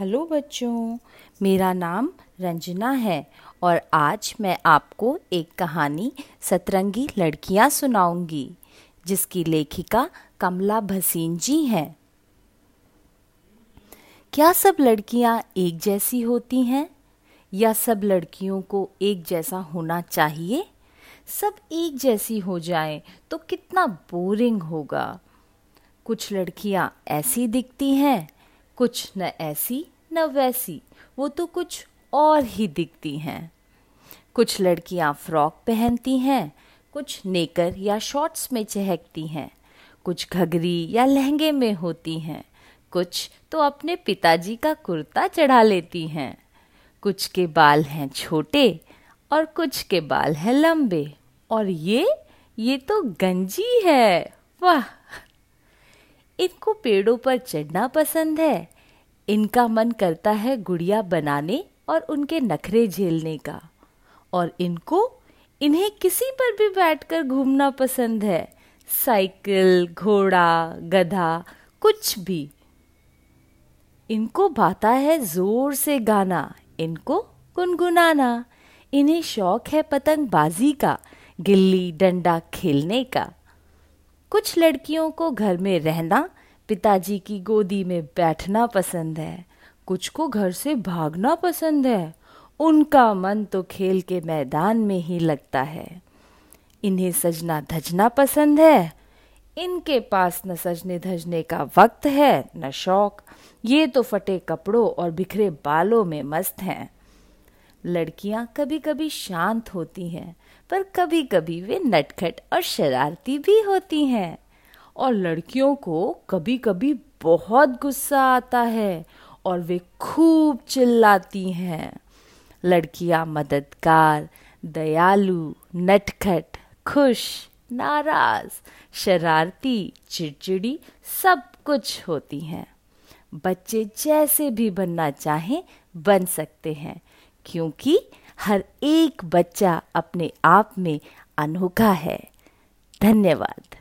Hello बच्चों, मेरा नाम रंजना है और आज मैं आपको एक कहानी सतरंगी लड़कियाँ सुनाऊँगी, जिसकी लेखिका कमला भसीन जी हैं। क्या सब लड़कियाँ एक जैसी होती हैं? या सब लड़कियों को एक जैसा होना चाहिए? सब एक जैसी हो जाए तो कितना बोरिंग होगा। कुछ लड़कियाँ ऐसी दिखती हैं कुछ न ऐसी, न वैसी। वो तो कुछ और ही दिखती हैं। कुछ लड़कियाँ फ्रॉक पहनती हैं, कुछ नेकर या शॉर्ट्स में चहकती हैं, कुछ घगरी या लहंगे में होती हैं, कुछ तो अपने पिताजी का कुर्ता चढ़ा लेती हैं। कुछ के बाल हैं छोटे और कुछ के बाल हैं लंबे। और ये ये तो गंजी है। वाह! इनको पेड़ों पर चढ़ना पसंद है। इनका मन करता है गुड़िया बनाने और उनके नखरे झेलने का। और इनको इन्हें किसी पर भी बैठकर घूमना पसंद है। साइकिल, घोड़ा, गधा, कुछ भी। इनको भाता है ज़ोर से गाना, इनको गुनगुनाना। इन्हें शौक है पतंगबाजी का, गिल्ली डंडा खेलने का। कुछ लड़कियों को घर में रहना पिताजी की गोदी में बैठना पसंद है, कुछ को घर से भागना पसंद है। उनका मन तो खेल के मैदान में ही लगता है। इन्हें सजना धजना पसंद है। इनके पास न सजने धजने का वक्त है, न शौक। ये तो फटे कपड़ों और बिखरे बालों में मस्त हैं। लड़कियाँ कभी कभी शांत होती हैं, पर कभी कभी वे नटखट और शरारती भी होती हैं। और लड़कियों को कभी कभी बहुत गुस्सा आता है और वे खूब चिल्लाती हैं। लड़कियाँ मददगार, दयालु, नटखट, खुश, नाराज़, शरारती, चिड़चिड़ी सब कुछ होती हैं। बच्चे जैसे भी बनना चाहें बन सकते हैं, क्योंकि हर एक बच्चा अपने आप में अनोखा है। धन्यवाद।